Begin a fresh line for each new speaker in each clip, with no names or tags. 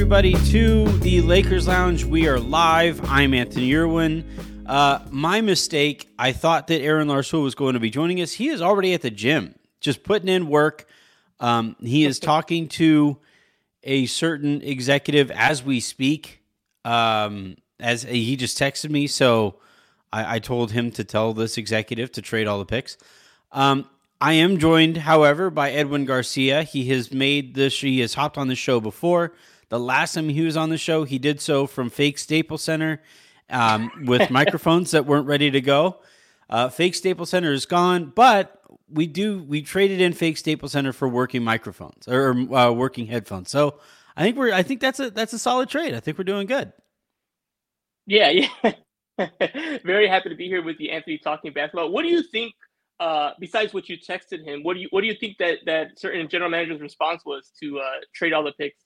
Everybody, to the Lakers Lounge. We are live. I'm Anthony Irwin. Uh, my mistake. I thought that Aaron Larsuel was going to be joining us. He is already at the gym, just putting in work. Um, he is talking to a certain executive as we speak. Um, as he just texted me, so I, I, told him to tell this executive to trade all the picks. Um, I am joined, however, by Edwin Garcia. He has made this. He has hopped on the show before. The last time he was on the show, he did so from fake Staples Center um, with microphones that weren't ready to go. Uh, fake Staples Center is gone, but we do we traded in fake Staples Center for working microphones or uh, working headphones. So I think we're I think that's a that's a solid trade. I think we're doing good.
Yeah, yeah. Very happy to be here with you, Anthony, talking basketball. What do you think? Uh, besides what you texted him, what do you what do you think that that certain general manager's response was to uh, trade all the picks?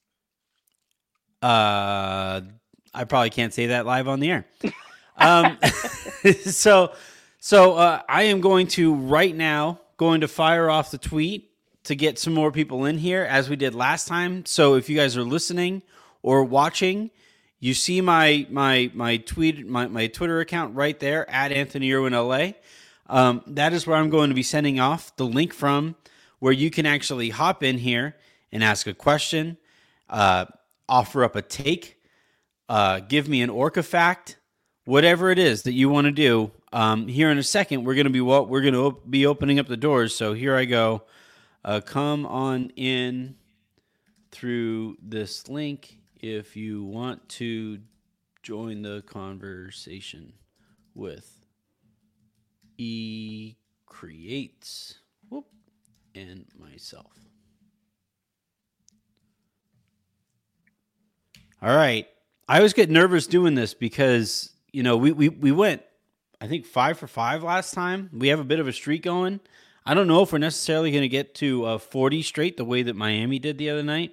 Uh, I probably can't say that live on the air. Um, so, so uh, I am going to right now going to fire off the tweet to get some more people in here as we did last time. So if you guys are listening or watching, you see my my my tweet my, my Twitter account right there at Anthony Irwin LA. Um, that is where I'm going to be sending off the link from, where you can actually hop in here and ask a question, uh, offer up a take, uh, give me an orca fact, whatever it is that you want to do. Um, here in a second, we're going to be what we're going to op- be opening up the doors. So here I go. Uh, come on in through this link if you want to join the conversation with E creates whoop, and myself. All right. I always get nervous doing this because, you know, we, we, we went, I think, five for five last time. We have a bit of a streak going. I don't know if we're necessarily going to get to uh, 40 straight the way that Miami did the other night.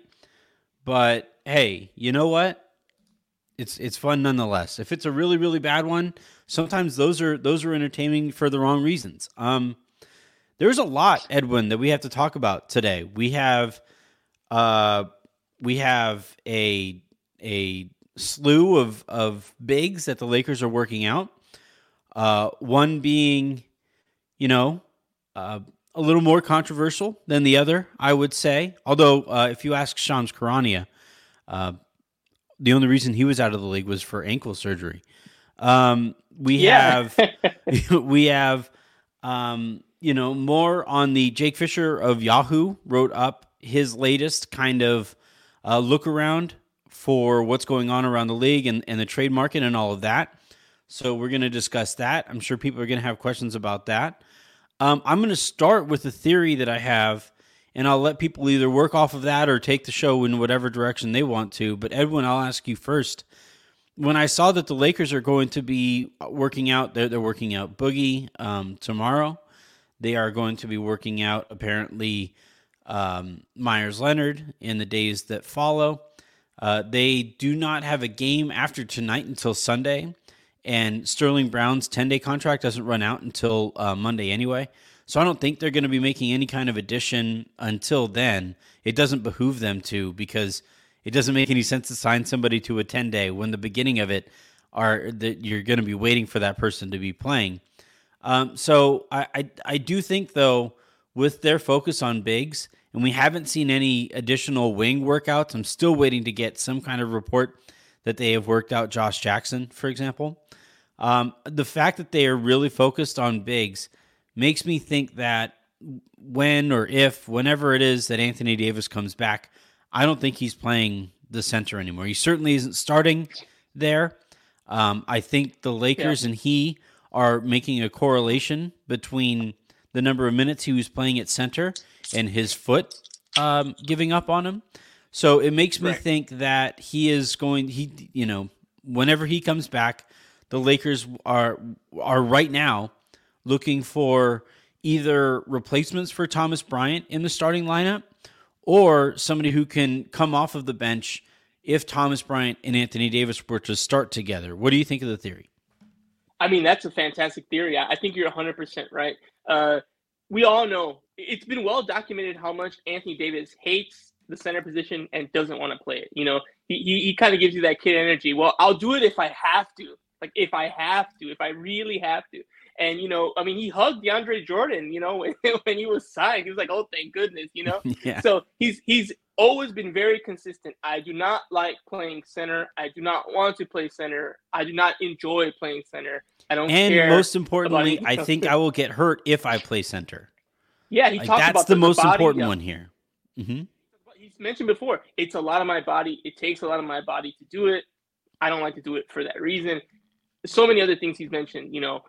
But hey, you know what? It's it's fun nonetheless. If it's a really really bad one, sometimes those are those are entertaining for the wrong reasons. Um, there's a lot, Edwin, that we have to talk about today. We have uh, we have a a slew of of bigs that the Lakers are working out. Uh, one being, you know, uh, a little more controversial than the other, I would say. Although, uh, if you ask Shams Charania, uh, the only reason he was out of the league was for ankle surgery. Um, we yeah. have, we have, um, you know, more on the Jake Fisher of Yahoo wrote up his latest kind of uh, look around for what's going on around the league and, and the trade market and all of that. So we're going to discuss that. I'm sure people are going to have questions about that. Um, I'm going to start with the theory that I have, and I'll let people either work off of that or take the show in whatever direction they want to. But Edwin, I'll ask you first. When I saw that the Lakers are going to be working out, they're, they're working out Boogie um, tomorrow. They are going to be working out apparently um, Meyers Leonard in the days that follow. Uh, they do not have a game after tonight until Sunday, and Sterling Brown's 10 day contract doesn't run out until uh, Monday anyway. So I don't think they're going to be making any kind of addition until then. It doesn't behoove them to because it doesn't make any sense to sign somebody to a 10 day when the beginning of it are that you're going to be waiting for that person to be playing. Um, so I, I, I do think though with their focus on bigs and we haven't seen any additional wing workouts. I'm still waiting to get some kind of report that they have worked out Josh Jackson, for example. Um, the fact that they are really focused on bigs makes me think that when or if, whenever it is that Anthony Davis comes back, I don't think he's playing the center anymore. He certainly isn't starting there. Um, I think the Lakers yeah. and he are making a correlation between the number of minutes he was playing at center and his foot um, giving up on him. So it makes me right. think that he is going. He, you know, whenever he comes back, the Lakers are are right now looking for either replacements for Thomas Bryant in the starting lineup or somebody who can come off of the bench if Thomas Bryant and Anthony Davis were to start together. What do you think of the theory?
I mean, that's a fantastic theory. I think you're 100% right. Uh, we all know it's been well documented how much Anthony Davis hates the center position and doesn't want to play it. You know, he, he, he kind of gives you that kid energy. Well, I'll do it if I have to. Like if I have to, if I really have to. And you know, I mean, he hugged DeAndre Jordan. You know, when, when he was signed, he was like, "Oh, thank goodness," you know. yeah. So he's he's always been very consistent. I do not like playing center. I do not want to play center. I do not enjoy playing center. I don't.
And most importantly, I think I will get hurt if I play center.
Yeah, he
like,
talks
that's
about
the, the most body, important one here. Mm-hmm.
He's mentioned before. It's a lot of my body. It takes a lot of my body to do it. I don't like to do it for that reason. So many other things he's mentioned. You know,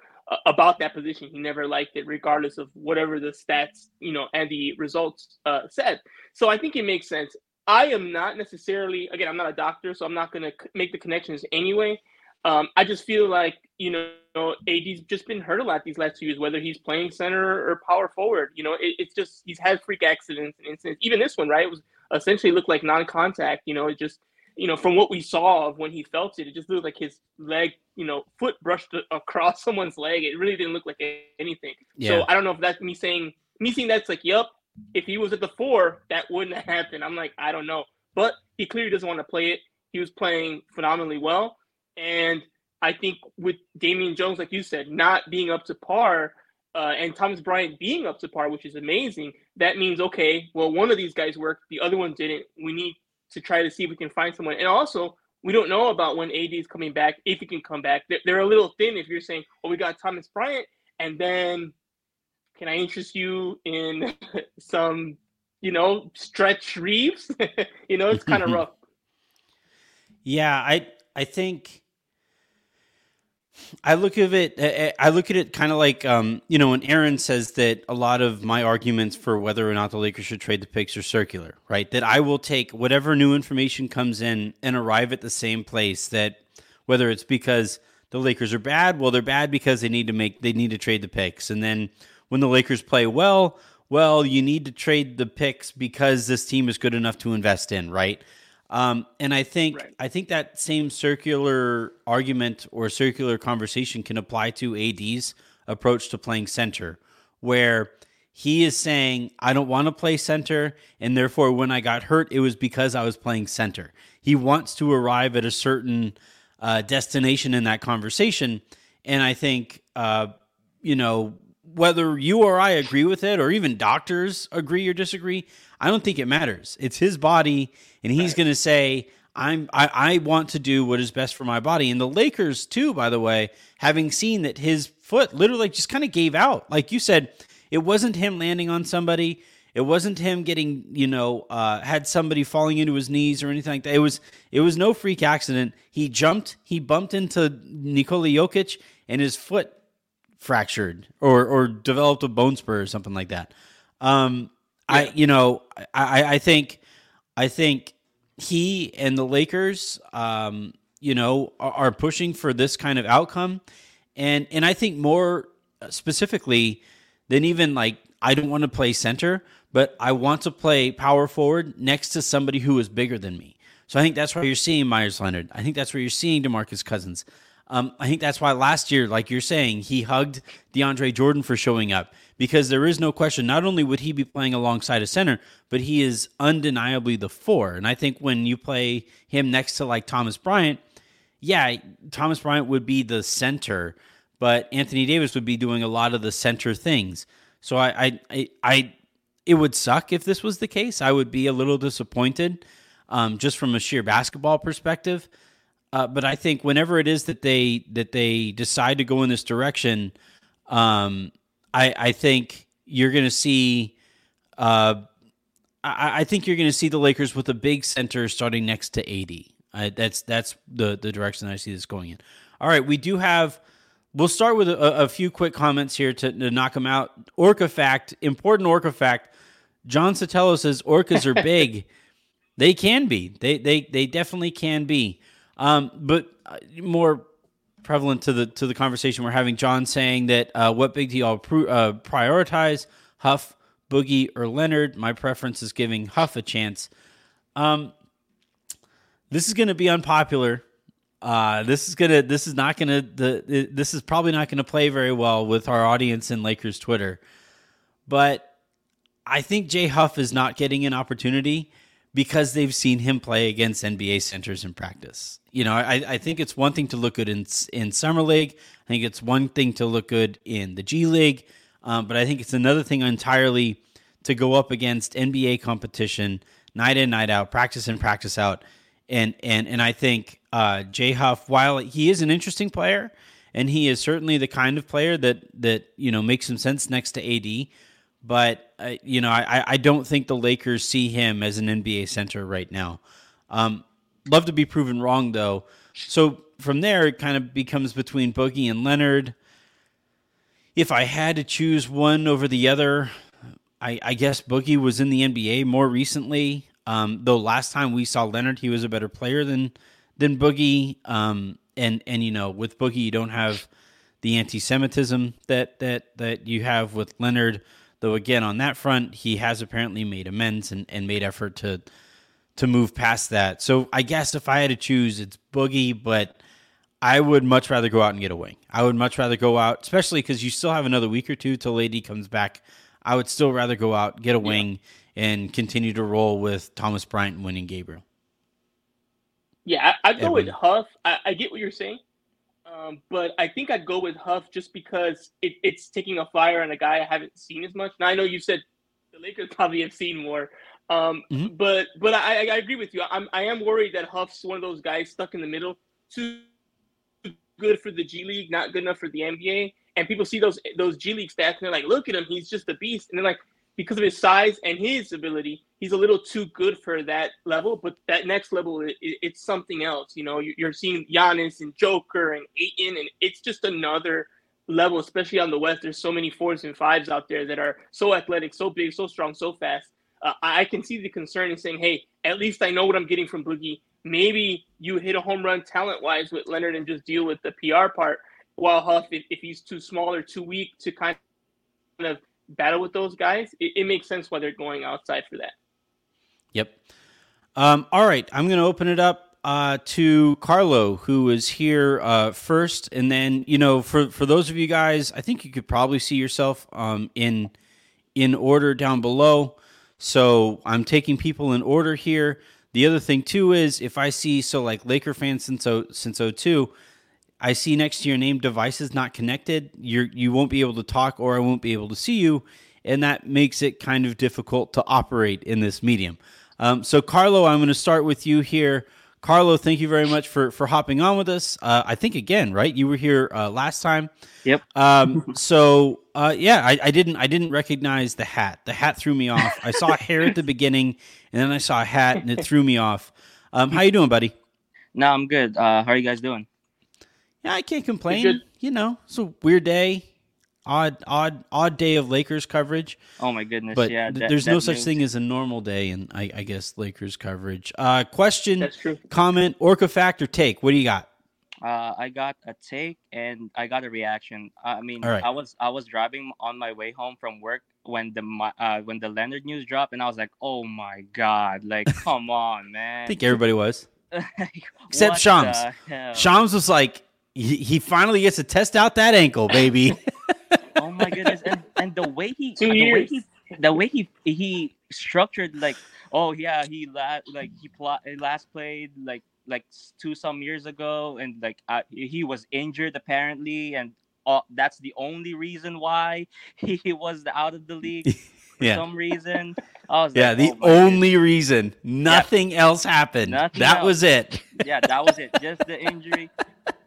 about that position. He never liked it, regardless of whatever the stats, you know, and the results uh, said. So I think it makes sense. I am not necessarily, again, I'm not a doctor, so I'm not going to make the connections anyway. Um, I just feel like, you know, AD's just been hurt a lot these last two years, whether he's playing center or power forward. You know, it, it's just, he's had freak accidents and incidents. Even this one, right? It was essentially looked like non contact. You know, it just, you know, from what we saw of when he felt it, it just looked like his leg, you know, foot brushed across someone's leg. It really didn't look like anything. Yeah. So I don't know if that's me saying me saying that's like, yep, if he was at the four, that wouldn't have happened. I'm like, I don't know. But he clearly doesn't want to play it. He was playing phenomenally well. And I think with Damian Jones, like you said, not being up to par, uh, and Thomas Bryant being up to par, which is amazing, that means okay, well, one of these guys worked, the other one didn't. We need to try to see if we can find someone. And also, we don't know about when AD is coming back, if he can come back. They're, they're a little thin if you're saying, well, we got Thomas Bryant, and then can I interest you in some, you know, stretch Reeves? you know, it's kind of rough.
Yeah, I I think I look at it. I look at it kind of like um, you know when Aaron says that a lot of my arguments for whether or not the Lakers should trade the picks are circular, right? That I will take whatever new information comes in and arrive at the same place. That whether it's because the Lakers are bad, well, they're bad because they need to make they need to trade the picks, and then when the Lakers play well, well, you need to trade the picks because this team is good enough to invest in, right? Um, and I think right. I think that same circular argument or circular conversation can apply to AD's approach to playing center, where he is saying, I don't want to play center, and therefore when I got hurt, it was because I was playing center. He wants to arrive at a certain uh, destination in that conversation. And I think, uh, you know, whether you or I agree with it, or even doctors agree or disagree, I don't think it matters. It's his body, and he's right. going to say, "I'm I, I want to do what is best for my body." And the Lakers too, by the way, having seen that his foot literally just kind of gave out, like you said, it wasn't him landing on somebody. It wasn't him getting, you know, uh, had somebody falling into his knees or anything like that. It was, it was no freak accident. He jumped, he bumped into Nikola Jokic, and his foot fractured or or developed a bone spur or something like that. Um. I you know I I think I think he and the Lakers um, you know are, are pushing for this kind of outcome, and and I think more specifically than even like I don't want to play center, but I want to play power forward next to somebody who is bigger than me. So I think that's why you're seeing Meyers Leonard. I think that's where you're seeing DeMarcus Cousins. Um, I think that's why last year, like you're saying, he hugged DeAndre Jordan for showing up because there is no question. Not only would he be playing alongside a center, but he is undeniably the four. And I think when you play him next to like Thomas Bryant, yeah, Thomas Bryant would be the center, but Anthony Davis would be doing a lot of the center things. So I, I, I, I it would suck if this was the case. I would be a little disappointed, um, just from a sheer basketball perspective. Uh, but I think whenever it is that they that they decide to go in this direction, um, I I think you're going to see. Uh, I, I think you're going to see the Lakers with a big center starting next to AD. I, that's that's the the direction I see this going in. All right, we do have. We'll start with a, a few quick comments here to, to knock them out. Orca fact, important Orca fact. John Sotelo says orcas are big. they can be. They they they definitely can be. Um, but uh, more prevalent to the to the conversation we're having, John saying that uh, what big do y'all pr- uh, prioritize, Huff, Boogie, or Leonard? My preference is giving Huff a chance. Um, this is going to be unpopular. Uh, this is gonna. This is not gonna. The this is probably not gonna play very well with our audience in Lakers Twitter. But I think Jay Huff is not getting an opportunity because they've seen him play against NBA centers in practice. You know, I, I think it's one thing to look good in in summer league. I think it's one thing to look good in the G League, um, but I think it's another thing entirely to go up against NBA competition night in night out, practice in practice out, and and and I think uh, Jay Huff, while he is an interesting player, and he is certainly the kind of player that that you know makes some sense next to AD but uh, you know, I, I don't think the Lakers see him as an NBA center right now. Um, love to be proven wrong though. So from there, it kind of becomes between Boogie and Leonard. If I had to choose one over the other, I, I guess Boogie was in the NBA more recently. Um, though last time we saw Leonard, he was a better player than than Boogie. Um, and and you know, with Boogie, you don't have the anti-Semitism that that that you have with Leonard. Though again, on that front, he has apparently made amends and, and made effort to to move past that. So I guess if I had to choose, it's Boogie, but I would much rather go out and get a wing. I would much rather go out, especially because you still have another week or two till AD comes back. I would still rather go out, get a wing, yeah. and continue to roll with Thomas Bryant and Wenyen Gabriel.
Yeah, I, would go with Huff. I, I, get what you're saying. Um, but I think I'd go with Huff just because it, it's taking a flyer on a guy I haven't seen as much. Now I know you said the Lakers probably have seen more, um, mm-hmm. but but I, I agree with you. I'm I am worried that Huff's one of those guys stuck in the middle, too good for the G League, not good enough for the NBA. And people see those those G League stats and they're like, look at him, he's just a beast. And they're like, because of his size and his ability, he's a little too good for that level. But that next level, it, it's something else. You know, you're seeing Giannis and Joker and Ayton, and it's just another level, especially on the West. There's so many fours and fives out there that are so athletic, so big, so strong, so fast. Uh, I can see the concern in saying, hey, at least I know what I'm getting from Boogie. Maybe you hit a home run talent wise with Leonard and just deal with the PR part. While Huff, if, if he's too small or too weak to kind of battle with those guys, it, it makes sense why they're going outside for that.
Yep. Um, all right, I'm going to open it up uh, to Carlo, who is here uh, first, and then you know, for for those of you guys, I think you could probably see yourself um, in in order down below. So I'm taking people in order here. The other thing too is if I see so like Laker fans since since 02, I see next to your name devices not connected, you're you won't be able to talk or I won't be able to see you, and that makes it kind of difficult to operate in this medium. Um, so Carlo, I'm going to start with you here. Carlo, thank you very much for for hopping on with us. Uh, I think again, right? You were here uh, last time.
Yep.
Um, so uh, yeah, I, I, didn't I didn't recognize the hat. The hat threw me off. I saw hair at the beginning, and then I saw a hat, and it threw me off. Um, how you doing, buddy?
No, I'm good. Uh, how are you guys doing?
Yeah, I can't complain. You know, it's a weird day, odd, odd, odd day of Lakers coverage.
Oh my goodness!
But
yeah,
that, there's no such thing as a normal day in, I, I guess, Lakers coverage. Uh, question, That's true. comment, Orca fact or take? What do you got?
Uh, I got a take and I got a reaction. I mean, right. I was I was driving on my way home from work when the uh, when the Leonard news dropped, and I was like, "Oh my god! Like, come on, man!"
I think everybody was, except Shams. Shams was like, he, he finally gets to test out that ankle, baby.
oh my goodness! And and the way he Two the years. way he the way he he structured like oh yeah he last like he pl- last played like like two some years ago and like uh, he was injured apparently and uh, that's the only reason why he was out of the league for yeah. some reason.
I was yeah, like, the oh only goodness. reason. Nothing yeah. else happened. Nothing that else. was it.
yeah, that was it. Just the injury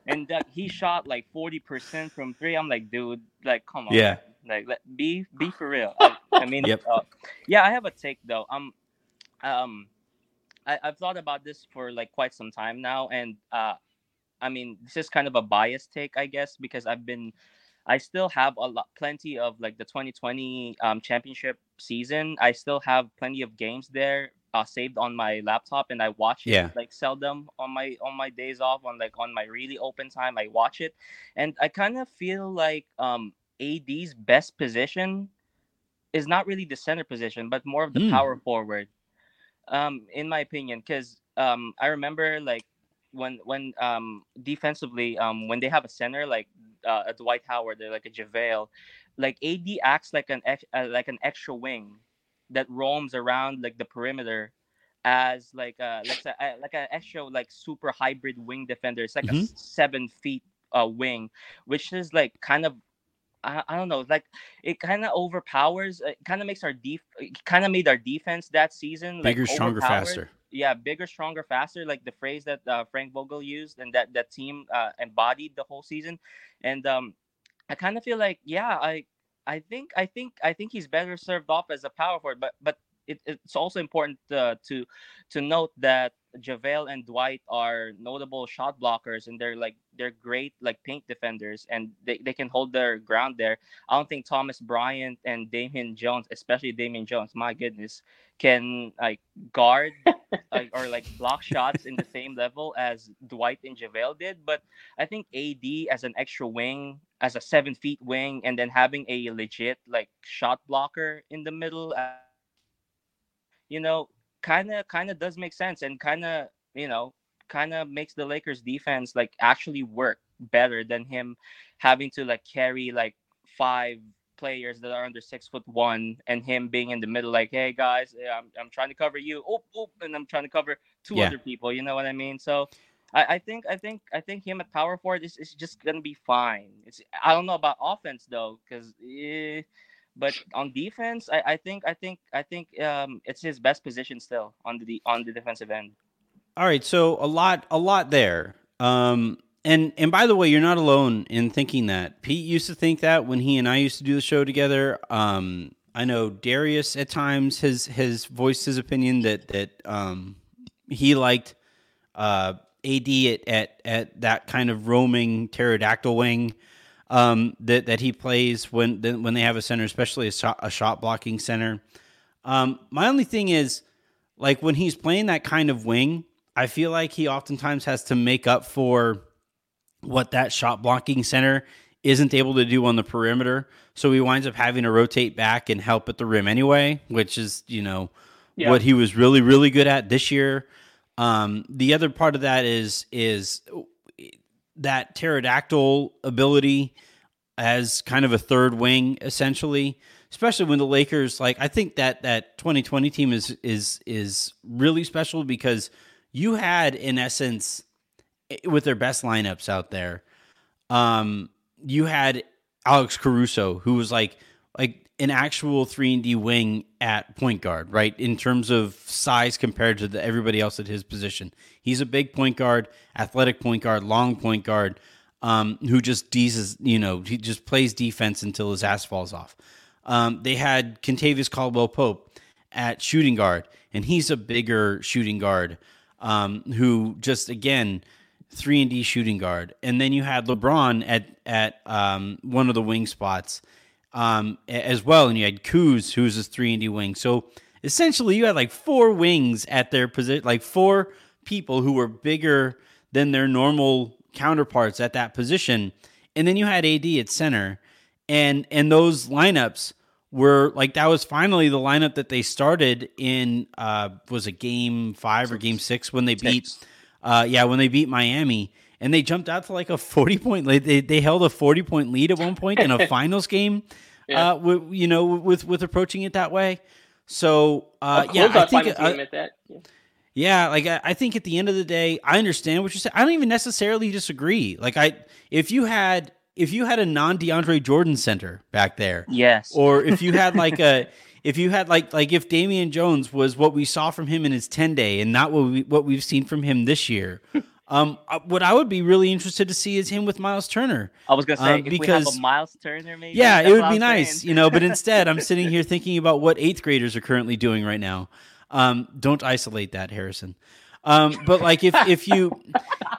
and that he shot like 40% from three. I'm like, dude, like, come on.
Yeah.
Like, let, be be for real. I, I mean, yep. Uh, yeah, I have a take though. Um, um, I, I've thought about this for like quite some time now, and uh, I mean, this is kind of a biased take, I guess, because I've been, I still have a lot, plenty of like the 2020 um, championship season. I still have plenty of games there uh, saved on my laptop and I watch it yeah. like seldom on my on my days off on like on my really open time I watch it and I kind of feel like um AD's best position is not really the center position but more of the mm. power forward um in my opinion cuz um I remember like when when um defensively um when they have a center like uh, a Dwight Howard they're like a JaVale like AD acts like an uh, like an extra wing that roams around like the perimeter as like a like a, like an extra like super hybrid wing defender. It's like mm-hmm. a seven feet uh, wing, which is like kind of I, I don't know, like it kind of overpowers. It kind of makes our def. Kind of made our defense that season
bigger,
like,
stronger, faster.
Yeah, bigger, stronger, faster. Like the phrase that uh, Frank Vogel used and that that team uh, embodied the whole season. And um, I kind of feel like, yeah, I I think I think I think he's better served off as a power forward, but but it, it's also important uh, to to note that JaVale and Dwight are notable shot blockers and they're like they're great like paint defenders and they, they can hold their ground there. I don't think Thomas Bryant and Damian Jones, especially Damian Jones, my goodness, can like guard like, or like block shots in the same level as Dwight and JaVale did. But I think AD as an extra wing, as a seven feet wing, and then having a legit like shot blocker in the middle. You know, kind of kind of does make sense and kind of you know kind of makes the Lakers defense like actually work better than him having to like carry like five players that are under six foot one and him being in the middle like hey guys i'm, I'm trying to cover you. Oop, oop, and i'm trying to cover two yeah. other people you know what i mean? So I, I think i think i think him at power forward is, is just gonna be fine. It's i don't know about offense though because eh, but on defense, I, I think I think I think um, it's his best position still on the on the defensive end.
All right, so a lot a lot there. Um, and and by the way, you're not alone in thinking that. Pete used to think that when he and I used to do the show together. Um, I know Darius at times has has voiced his opinion that that um, he liked uh, AD at, at at that kind of roaming pterodactyl wing um, that that he plays when when they have a center, especially a shot, a shot blocking center. Um, my only thing is, like when he's playing that kind of wing, I feel like he oftentimes has to make up for what that shot blocking center isn't able to do on the perimeter. So he winds up having to rotate back and help at the rim anyway, which is you know yeah. what he was really really good at this year. Um, the other part of that is is that pterodactyl ability as kind of a third wing, essentially. Especially when the Lakers, like I think that that 2020 team is is is really special because you had in essence with their best lineups out there, um, you had Alex Caruso who was like like an actual three and D wing at point guard, right? In terms of size compared to the, everybody else at his position, he's a big point guard, athletic point guard, long point guard, um, who just dees, you know, he just plays defense until his ass falls off. Um, they had Kentavious Caldwell Pope at shooting guard, and he's a bigger shooting guard um, who just again three and D shooting guard, and then you had LeBron at at um, one of the wing spots um, as well, and you had Kuz, who's a three and D wing. So essentially, you had like four wings at their position, like four people who were bigger than their normal counterparts at that position, and then you had AD at center, and and those lineups were like that was finally the lineup that they started in uh was a game five or game six when they beat uh yeah when they beat Miami and they jumped out to like a 40 point lead. They, they held a 40 point lead at one point in a finals game yeah. uh, with, you know, with with approaching it that way. So uh, yeah, I think uh, yeah. yeah. like I, I think at the end of the day, I understand what you're saying. I don't even necessarily disagree. Like I, if you had if you had a non DeAndre Jordan center back there,
yes,
or if you had like a if you had like like if Damian Jones was what we saw from him in his 10 day and not what we what we've seen from him this year um, what I would be really interested to see is him with Miles Turner.
I was gonna say um, because Miles Turner, maybe.
Yeah, it would be nice, saying. you know. But instead, I'm sitting here thinking about what eighth graders are currently doing right now. Um, don't isolate that, Harrison. Um, but like if if you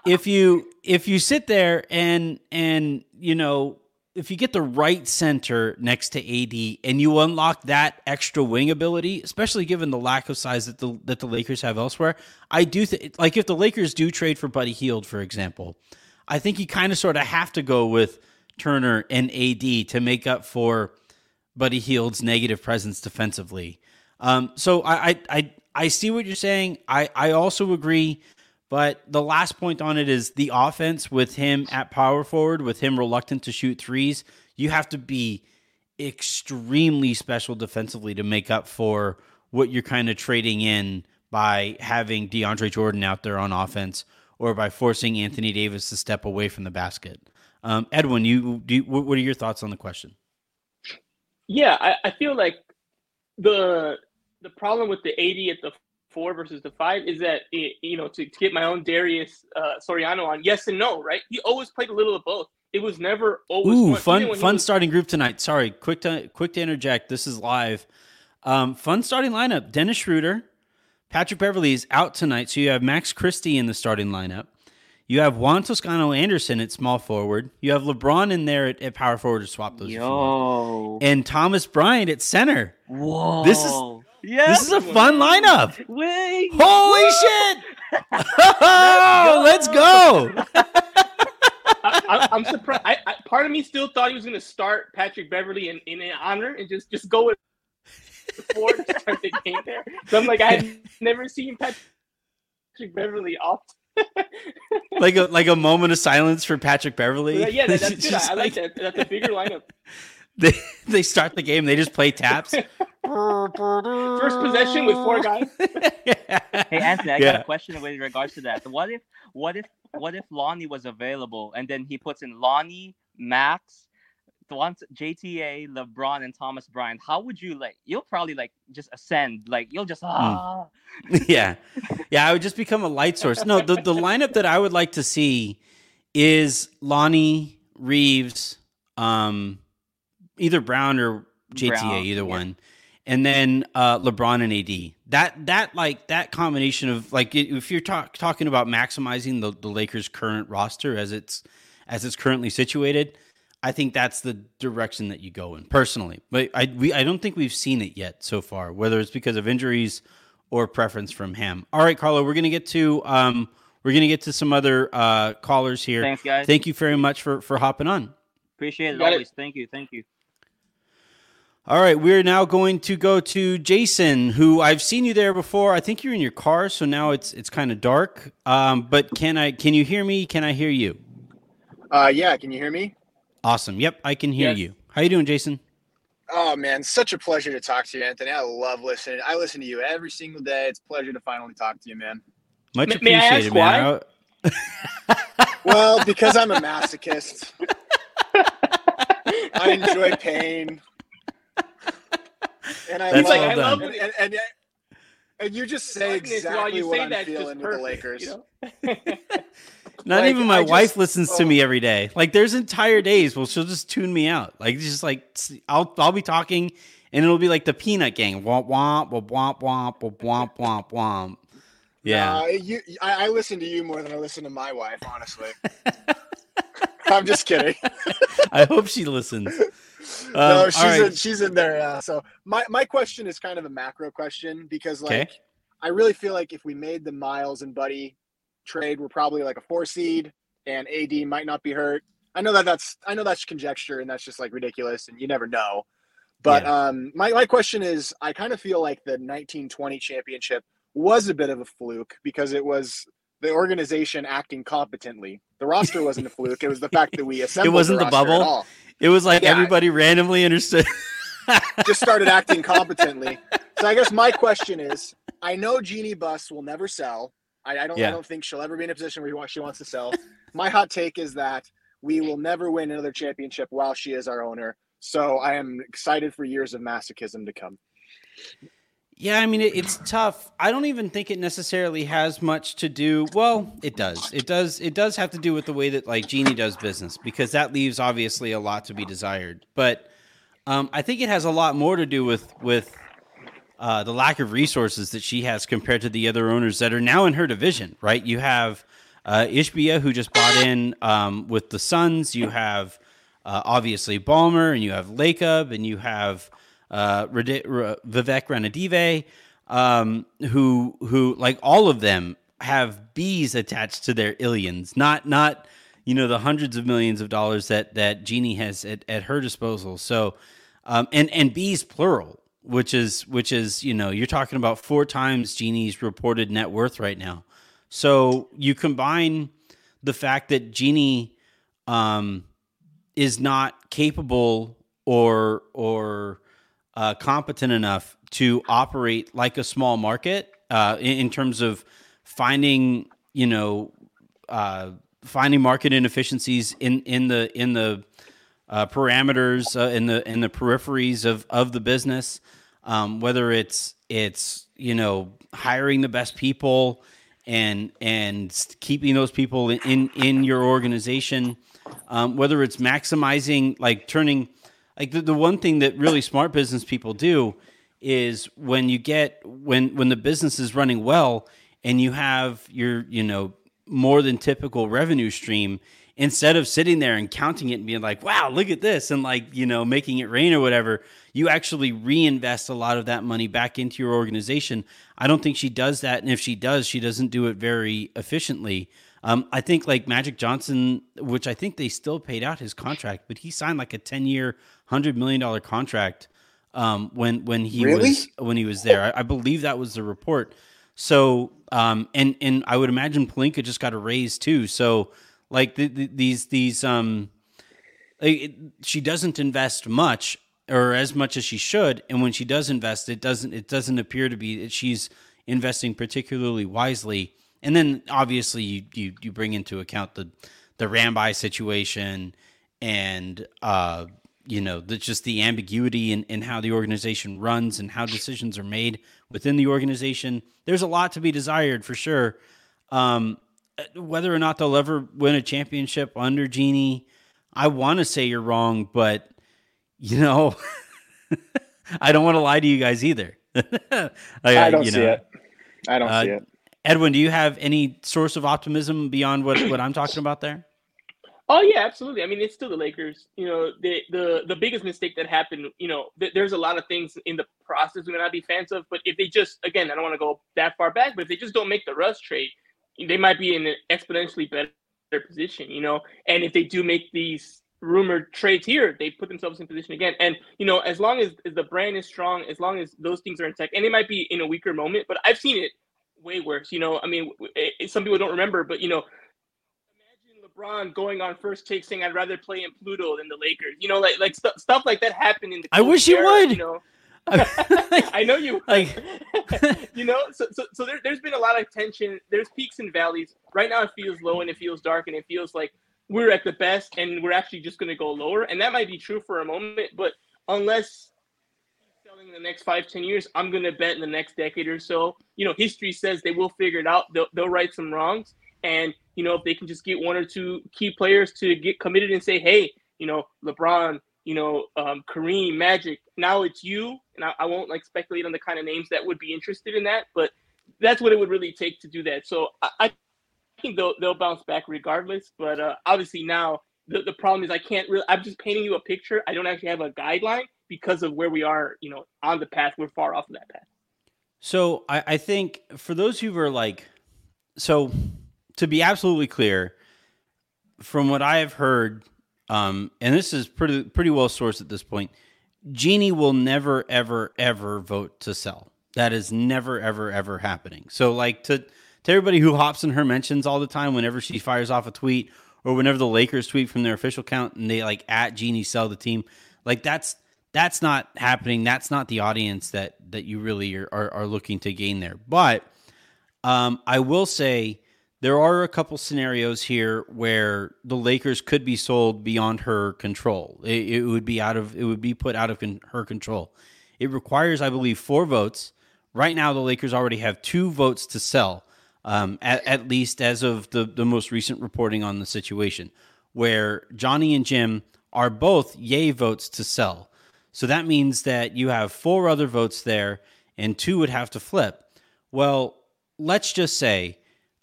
if you if you sit there and and you know if you get the right center next to AD and you unlock that extra wing ability, especially given the lack of size that the that the Lakers have elsewhere, I do think like if the Lakers do trade for Buddy Hield, for example, I think you kind of sort of have to go with Turner and AD to make up for Buddy Hield's negative presence defensively. Um, so I, I I I see what you're saying. I I also agree but the last point on it is the offense with him at power forward, with him reluctant to shoot threes. You have to be extremely special defensively to make up for what you're kind of trading in by having DeAndre Jordan out there on offense or by forcing Anthony Davis to step away from the basket. Um, Edwin, you, you, what are your thoughts on the question?
Yeah, I, I feel like the the problem with the AD at the four versus the five is that it, you know to, to get my own Darius uh, Soriano on yes and no right he always played a little of both it was never always
Ooh, fun fun was... starting group tonight sorry quick to quick to interject this is live um, fun starting lineup Dennis Schroeder Patrick Beverley is out tonight so you have Max Christie in the starting lineup you have Juan Toscano Anderson at small forward. You have LeBron in there at, at power forward to swap those.
Yo.
And Thomas Bryant at center.
Whoa.
This is yeah. This is a fun lineup.
Wait.
Holy shit. oh, let's go.
I, am surprised. I, I, part of me still thought he was going to start Patrick Beverley in, in honor and just, just go with four to start the game there. So I'm like, I've never seen Patrick Beverley off
like a like a moment of silence for Patrick Beverley.
Yeah, yeah that, that's good. I, I like that. That's a bigger lineup.
They they start the game. They just play taps.
First possession with four guys.
Hey Anthony, I yeah. got a question with regards to that. What if what if what if Lonnie was available and then he puts in Lonnie, Max, once JTA, LeBron, and Thomas Bryant, how would you like? You'll probably like just ascend. Like you'll just hmm. ah.
Mm. yeah, yeah. I would just become a light source. No, the the lineup that I would like to see is Lonnie Reeves, um, either Brown or JTA, Brown, either yeah. one, and then uh, LeBron and AD. That that like that combination of like if you're talk, talking about maximizing the, the Lakers' current roster as it's as it's currently situated I think that's the direction that you go in personally. But I we I don't think we've seen it yet so far, whether it's because of injuries or preference from him. All right, Carlo, we're gonna get to um we're gonna get to some other uh callers here.
Thanks, guys.
Thank you very much for for hopping on.
Appreciate it always. It. Thank you. Thank you.
All right, we're now going to go to Jason, who I've seen you there before. I think you're in your car, so now it's it's kind of dark. Um, but can I can you hear me? Can I hear you?
Uh, yeah. Can you hear me?
Awesome. Yep, I can hear yes. you. How you doing, Jason?
Oh man, such a pleasure to talk to you, Anthony. I love listening. I listen to you every single day. It's a pleasure to finally talk to you, man.
Much M- appreciated, man.
well, because I'm a masochist. I enjoy pain. And I
That's
love,
like, I love
and, and, and, and, you just say exactly you what I'm feeling with the Lakers. You know?
Not like, even my just, wife listens oh. to me every day. Like there's entire days where she'll just tune me out. Like just like I'll I'll be talking and it'll be like the peanut gang. Womp womp womp womp womp womp womp womp. Yeah.
Uh, you I, I listen to you more than I listen to my wife, honestly. I'm just kidding.
I hope she listens.
Um, no, she's right. in, she's in there. Uh, so my, my question is kind of a macro question because like okay. I really feel like if we made the Miles and Buddy trade, we're probably like a four seed, and AD might not be hurt. I know that that's I know that's conjecture and that's just like ridiculous, and you never know. But yeah. um, my my question is, I kind of feel like the 1920 championship was a bit of a fluke because it was the organization acting competently. The roster wasn't a fluke; it was the fact that we assembled.
It wasn't
the,
the bubble. It was like yeah. everybody randomly understood.
just started acting competently. So I guess my question is, I know Jeanie Buss will never sell. I, I don't. Yeah. I don't think she'll ever be in a position where she wants to sell. My hot take is that we will never win another championship while she is our owner. So I am excited for years of masochism to come.
Yeah, I mean it, it's tough. I don't even think it necessarily has much to do. Well, it does. It does. It does have to do with the way that like Jeanie does business because that leaves obviously a lot to be desired. But um, I think it has a lot more to do with with uh, the lack of resources that she has compared to the other owners that are now in her division, right? You have uh, Ishbia, who just bought in um, with the Suns. You have uh, obviously Ballmer, and you have Lacob, and you have uh, Vivek Ranadive, um, who who like all of them have bees attached to their illions, not not you know the hundreds of millions of dollars that that Jeanie has at, at her disposal. So um, and and bees plural which is which is you know you're talking about four times Jeanie's reported net worth right now. So you combine the fact that Jeanie um, is not capable or or uh, competent enough to operate like a small market uh, in, in, terms of finding, you know, uh, finding market inefficiencies in in the in the uh, parameters uh, in the in the peripheries of of the business, um, whether it's it's you know hiring the best people and and keeping those people in in your organization, um, whether it's maximizing like turning like the, the one thing that really smart business people do is when you get when when the business is running well and you have your you know more than typical revenue stream instead of sitting there and counting it and being like, wow, look at this, and like, you know, making it rain or whatever, you actually reinvest a lot of that money back into your organization. I don't think she does that. And if she does, she doesn't do it very efficiently. Um, I think like Magic Johnson, which I think they still paid out his contract, but he signed like a 10 year, $100 million contract um, when, when he really? was, when he was there. I, I believe that was the report. So, um, and, and I would imagine Pelinka just got a raise too. So, like the, the, these these um, it, she doesn't invest much or as much as she should, and when she does invest, it doesn't it doesn't appear to be that she's investing particularly wisely. And then obviously you you, you bring into account the the Rambis situation and uh, you know the, just the ambiguity in, in how the organization runs and how decisions are made within the organization. There's a lot to be desired for sure. Um, whether or not they'll ever win a championship under Jeanie, I want to say you're wrong, but you know, I don't want to lie to you guys either.
I, I, don't see know, it. I don't uh, see it.
Edwin, do you have any source of optimism beyond what, what I'm talking about there?
Oh yeah, absolutely. I mean, it's still the Lakers. You know, the the the biggest mistake that happened. You know, th- there's a lot of things in the process we may not be fans of, but if they just, again, I don't want to go that far back, but if they just don't make the Russ trade, they might be in an exponentially better position, you know. And if they do make these rumored trades here, they put themselves in position again. And you know, as long as, as the brand is strong, as long as those things are intact, and it might be in a weaker moment, but I've seen it way worse. You know, I mean, it, it, some people don't remember, but you know, imagine LeBron going on first take saying, "I'd rather play in Pluto than the Lakers." You know, like like st- stuff like that happened in the.
I wish
era,
you would.
You know. I know you. Like, you know, so so, so there, there's been a lot of tension. There's peaks and valleys. Right now, it feels low and it feels dark and it feels like we're at the best and we're actually just going to go lower. And that might be true for a moment, but unless in the next five, ten years, I'm going to bet in the next decade or so. You know, history says they will figure it out. They'll, they'll right some wrongs, and you know, if they can just get one or two key players to get committed and say, hey, you know, LeBron, you know, um, Kareem, Magic. Now it's you, and I, I, won't like speculate on the kind of names that would be interested in that, but that's what it would really take to do that. So I, I think they'll they'll bounce back regardless. But uh, obviously now the, the problem is I can't really. I'm just painting you a picture. I don't actually have a guideline because of where we are. You know, on the path. We're far off of that path.
So I, I think for those who are like, so to be absolutely clear, from what I have heard um, and this is pretty pretty well sourced at this point. Jeanie will never ever ever vote to sell. That is never ever ever happening. So like to to everybody who hops in her mentions all the time whenever she fires off a tweet or whenever the Lakers tweet from their official account and they like at Jeanie sell the team, like that's that's not happening. That's not the audience that that you really are are, are looking to gain there. But um, I will say there are a couple scenarios here where the Lakers could be sold beyond her control. It, it would be out of it would be put out of con- her control. It requires, I believe, four votes. Right now, the Lakers already have two votes to sell, um, at, at least as of the, the most recent reporting on the situation, where Johnny and Jim are both yay votes to sell. So that means that you have four other votes there, and two would have to flip. Well, let's just say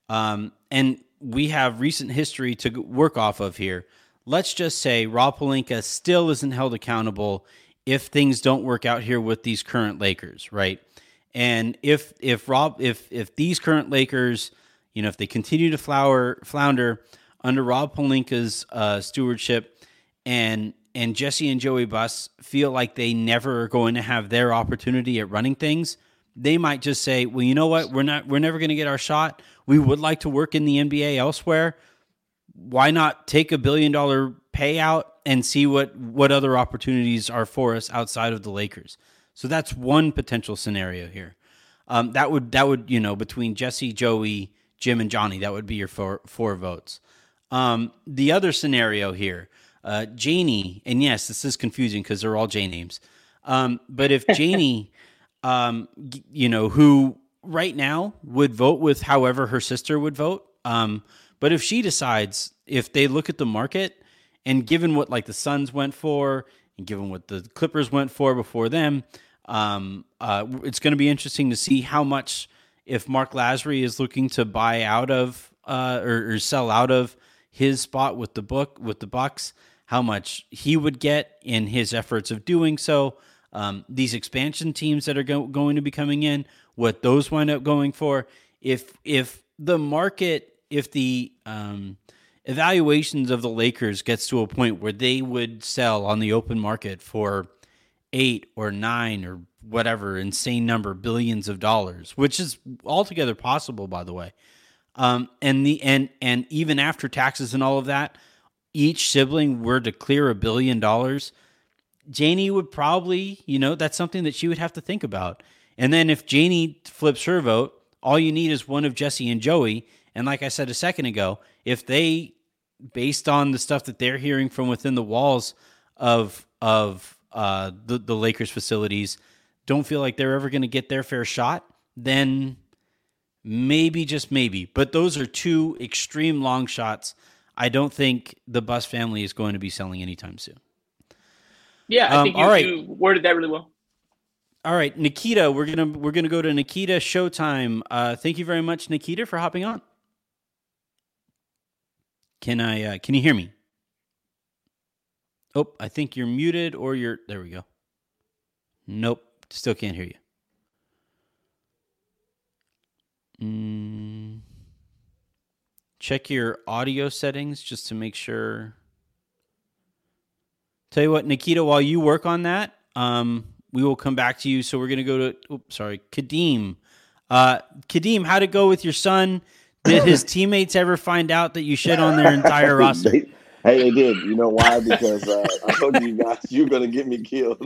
um, and we have recent history to work off of here. Let's just say Rob Pelinka still isn't held accountable if things don't work out here with these current Lakers, right? And if if Rob if if these current Lakers, you know, if they continue to flower flounder under Rob Pelinka's uh, stewardship, and and Jesse and Joey Buss feel like they never are going to have their opportunity at running things, they might just say, "Well, you know what? We're not. We're never going to get our shot. We would like to work in the NBA elsewhere. Why not take a billion dollar payout and see what what other opportunities are for us outside of the Lakers?" So that's one potential scenario here. Um, that would that would you know between Jesse, Joey, Jim, and Johnny, that would be your four four votes. Um, the other scenario here, uh, Janie, and yes, this is confusing because they're all J names. Um, but if Janie, um, you know, who right now would vote with however her sister would vote, um, but if she decides, if they look at the market, and given what like the Suns went for, and given what the Clippers went for before them, um, uh, it's going to be interesting to see how much if Mark Lasry is looking to buy out of uh, or, or sell out of his spot with the book with the Bucks, how much he would get in his efforts of doing so. Um, these expansion teams that are go- going to be coming in, what those wind up going for. If if the market, if the um, evaluations of the Lakers gets to a point where they would sell on the open market for eight or nine or whatever insane number billions of dollars, which is altogether possible, by the way. Um, and the and and even after taxes and all of that, each sibling were to clear a billion dollars, Janie would probably, you know, that's something that she would have to think about. And then if Janie flips her vote, all you need is one of Jesse and Joey. And like I said a second ago, if they, based on the stuff that they're hearing from within the walls of of uh, the the Lakers facilities, don't feel like they're ever going to get their fair shot, then maybe just maybe. But those are two extreme long shots. I don't think the Buss family is going to be selling anytime soon.
Yeah, I um, think you, right. you worded that really well.
All right, Nikita, we're gonna we're gonna go to Nikita Showtime. Uh, thank you very much, Nikita, for hopping on. Can I? Uh, can you hear me? Oh, I think you're muted, or you're there. We go. Nope, still can't hear you. Mm. Check your audio settings just to make sure. Tell you what, Nikita, while you work on that, um, we will come back to you. So we're going to go to, oops, sorry, Kadeem. Uh, Kadeem, how'd it go with your son? Did his teammates ever find out that you shit on their entire roster?
hey, they did. You know why? Because uh, I told you guys you're going to get me killed.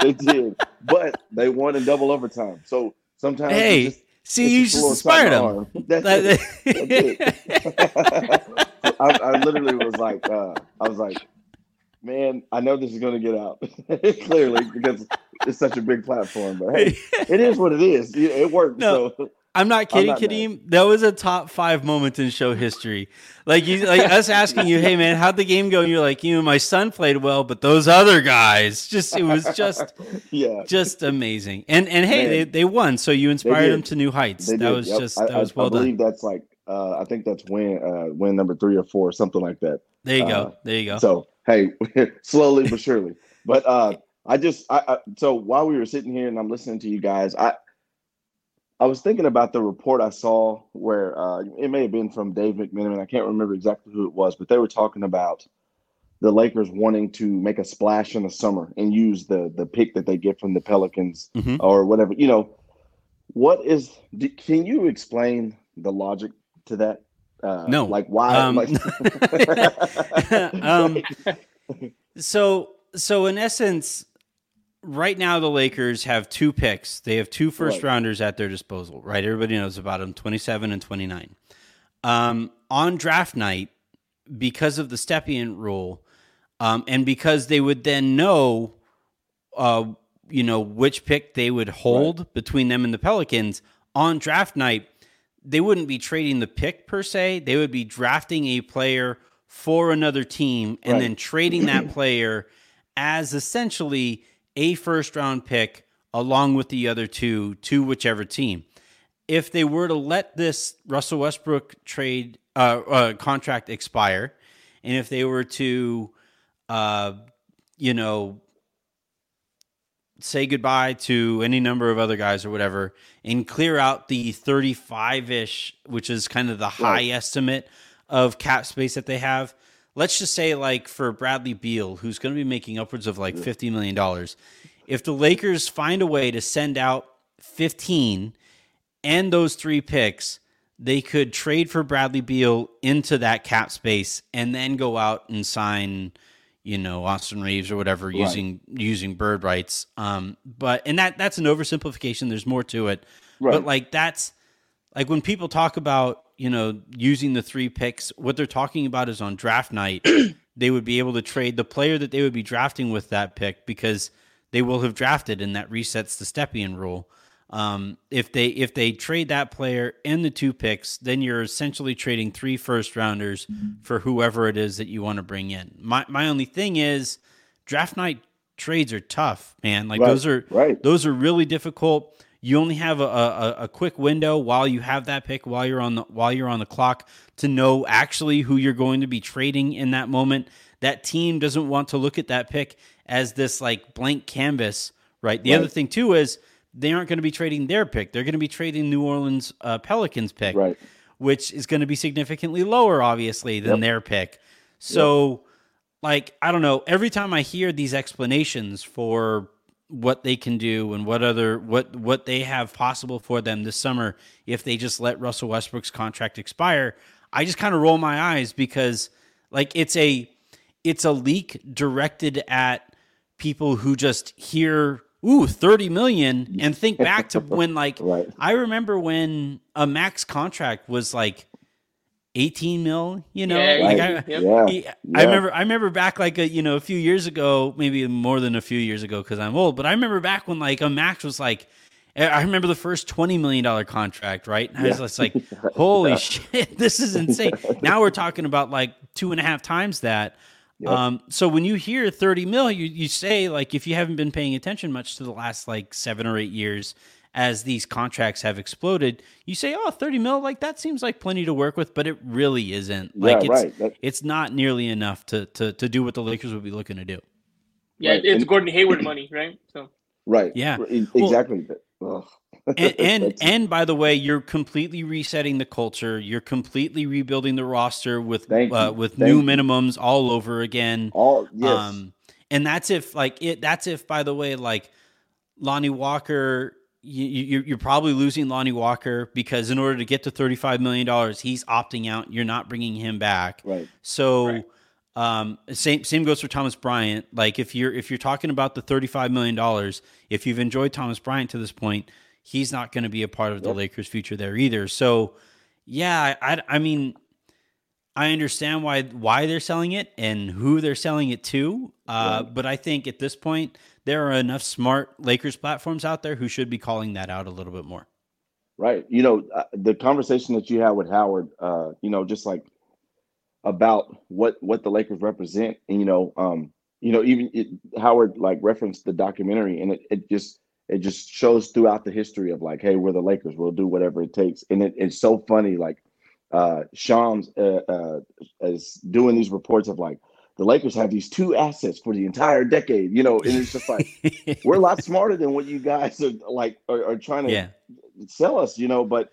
they did, but they won in double overtime. So sometimes,
hey, just, see, you just inspired them.
That's it. That's it. I, I, literally was like, uh, I was like, man, I know this is going to get out clearly because it's such a big platform. But hey, it is what it is. It worked. No. So
I'm not kidding, Kadeem. Mad. That was a top five moment in show history. Like you, like us asking you, "Hey man, how'd the game go?" And you're like, "You know, my son played well, but those other guys, just it was just, yeah, just amazing." And and hey, they, they won, so you inspired them to new heights. They that did. was yep. just that I, was well
I believe done. that's like, uh, I think that's win, uh, win number three or four, something like that.
There you uh, go. There you go.
So hey, slowly but surely. But uh, I just, I, I so while we were sitting here and I'm listening to you guys, I I was thinking about the report I saw where uh, it may have been from Dave McMenamin. I can't remember exactly who it was, but they were talking about the Lakers wanting to make a splash in the summer and use the the pick that they get from the Pelicans mm-hmm. or whatever. You know, what is? Can you explain the logic to that? Uh,
no,
like why? Um, like...
um, so so in essence, right now the Lakers have two picks. They have two first right. rounders at their disposal, right? Everybody knows about them, 27 and 29. Um, on draft night, because of the Stepien rule, um, and because they would then know, uh, you know, which pick they would hold right. between them and the Pelicans on draft night, they wouldn't be trading the pick per se. They would be drafting a player for another team and right. then trading that player as essentially a first round pick along with the other two to whichever team. If they were to let this Russell Westbrook trade uh, uh, contract expire, and if they were to, uh, you know, say goodbye to any number of other guys or whatever, and clear out the 35 ish, which is kind of the high right. estimate of cap space that they have, let's just say like for Bradley Beal, who's going to be making upwards of like fifty million dollars, if the Lakers find a way to send out fifteen and those three picks, they could trade for Bradley Beal into that cap space and then go out and sign, you know Austin Reaves or whatever right. using using bird rights. Um, but and that that's an oversimplification. There's more to it. Right. But like that's like when people talk about you know using the three picks, what they're talking about is on draft night. they would be able to trade the player that they would be drafting with that pick because they will have drafted, and that resets the Stepien rule. Um, if they if they trade that player and the two picks, then you're essentially trading three first rounders for whoever it is that you want to bring in. My my only thing is draft night trades are tough, man. Like right, those are right. those are really difficult. You only have a, a, a quick window while you have that pick while you're on the while you're on the clock to know actually who you're going to be trading in that moment. That team doesn't want to look at that pick as this like blank canvas, right? The right. other thing too is they aren't going to be trading their pick. They're going to be trading New Orleans uh, Pelicans pick,
right.
which is going to be significantly lower, obviously, than yep. their pick. So, yep. like, I don't know. Every time I hear these explanations for what they can do and what other what what they have possible for them this summer if they just let Russell Westbrook's contract expire, I just kind of roll my eyes because like it's a it's a leak directed at people who just hear ooh 30 million and think back to when like right. i remember when a max contract was like 18 mil you know
yeah,
like
I,
yeah, yeah. I remember i remember back like a you know a few years ago maybe more than a few years ago because i'm old but i remember back when like a max was like I remember the first twenty million dollar contract, right? And I was just like, "Holy shit, this is insane!" now we're talking about like two and a half times that. Yep. Um, so when you hear 30 mil, you, you say like if you haven't been paying attention much to the last like seven or eight years as these contracts have exploded, you say, oh, 30 mil, like that seems like plenty to work with, but it really isn't. Like
yeah,
it's right. it's not nearly enough to, to to do what the Lakers would be looking to do.
Yeah, right. it's Gordon Hayward money, right? So
right.
Yeah.
Exactly.
Well, and and, and, by the way, you're completely resetting the culture. You're completely rebuilding the roster with uh, with Thank new you. minimums all over again.
All yes. Um,
and that's if like it. That's if by the way, like Lonnie Walker. You, you, you're probably losing Lonnie Walker because in order to get to $35 million, he's opting out. You're not bringing him back.
Right.
So, right. Um, same same goes for Thomas Bryant. Like if you're if you're talking about the thirty five million dollars, if you've enjoyed Thomas Bryant to this point, he's not going to be a part of the. Lakers' future there either. So, yeah, I, I mean, I understand why why they're selling it and who they're selling it to. Uh, But I think at this point, there are enough smart Lakers platforms out there who should be calling that out a little bit more.
Right. You know, uh, the conversation that you had with Howard, uh, you know, just like about what what the Lakers represent, and you know, um, you know, even it, Howard like referenced the documentary, and it, it just it just shows throughout the history of like, hey, we're the Lakers. We'll do whatever it takes. And it, it's so funny. Like uh, Shams uh, uh, is doing these reports of like the Lakers have these two assets for the entire decade. You know, and it's just like we're a lot smarter than what you guys are like are, are trying to yeah. sell us. You know, but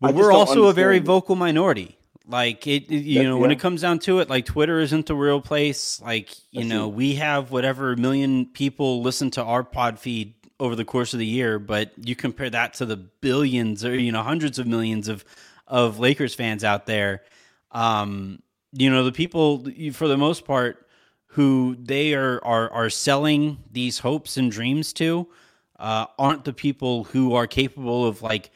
we're also a very vocal minority. Like it, it you know, yeah. when it comes down to it, like Twitter isn't the real place. Like you That's know, it. we have whatever million people listen to our pod feed over the course of the year, but you compare that to the billions or you know hundreds of millions of of Lakers fans out there. Um, you know, the people for the most part who they are are are selling these hopes and dreams to uh, aren't the people who are capable of like